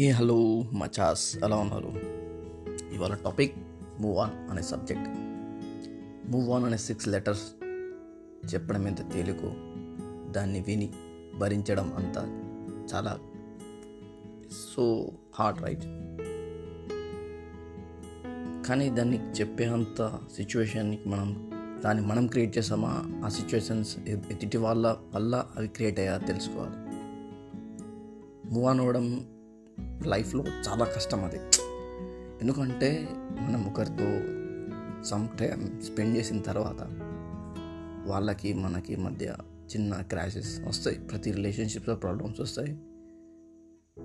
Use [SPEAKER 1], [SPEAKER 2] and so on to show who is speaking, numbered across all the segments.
[SPEAKER 1] ఏ hello మచాస్ ఎలా ఉన్నారు? ఇవాళ టాపిక్ మూవ్ ఆన్ అనే సబ్జెక్ట్. మూవ్ ఆన్ అనే సిక్స్ లెటర్స్ చెప్పడం ఎంత తేలికో దాన్ని విని భరించడం అంత చాలా సో హార్డ్ రైట్ కానీ దాన్ని చెప్పే అంత సిచ్యువేషన్ని మనం దాన్ని మనం క్రియేట్ చేసామా? ఆ సిచ్యువేషన్స్ ఎదుటి వాళ్ళ వల్ల అవి క్రియేట్ అయ్యా తెలుసుకోవాలి. మూవ్ ఆన్ అవ్వడం లైఫ్లో చాలా కష్టం అది. ఎందుకంటే మనం ఒకరితో సమ్ టైం స్పెండ్ చేసిన తర్వాత వాళ్ళకి మనకి మధ్య చిన్న క్రాషెస్ వస్తాయి. ప్రతి రిలేషన్షిప్లో ప్రాబ్లమ్స్ వస్తాయి.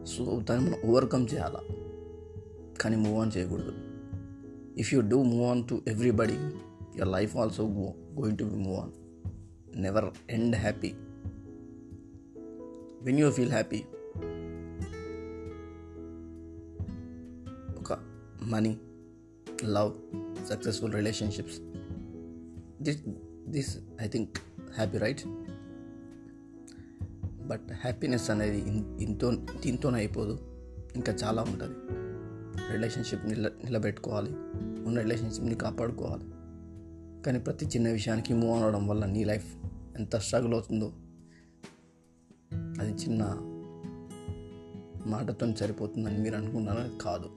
[SPEAKER 1] సో దాన్ని మనం ఓవర్కమ్ చేయాలా? కానీ మూవ్ ఆన్ చేయకూడదు. If you do move on to everybody your life also going to be move on never end happy when you feel happy money love successful relationships this this I think happy right but happiness అనేది ఇంతో దీంతోనే అయిపోదు. ఇంకా చాలా ఉంటుంది. Relationship నిల నిలబెట్టుకోవాలి. ఉన్న రిలేషన్షిప్ని కాపాడుకోవాలి. కానీ ప్రతి చిన్న విషయానికి మూవ్ అవడం వల్ల నీ లైఫ్ ఎంత స్ట్రగుల్ అవుతుందో అది చిన్న మాటతో సరిపోతుందని మీరు అనుకున్నారని కాదు.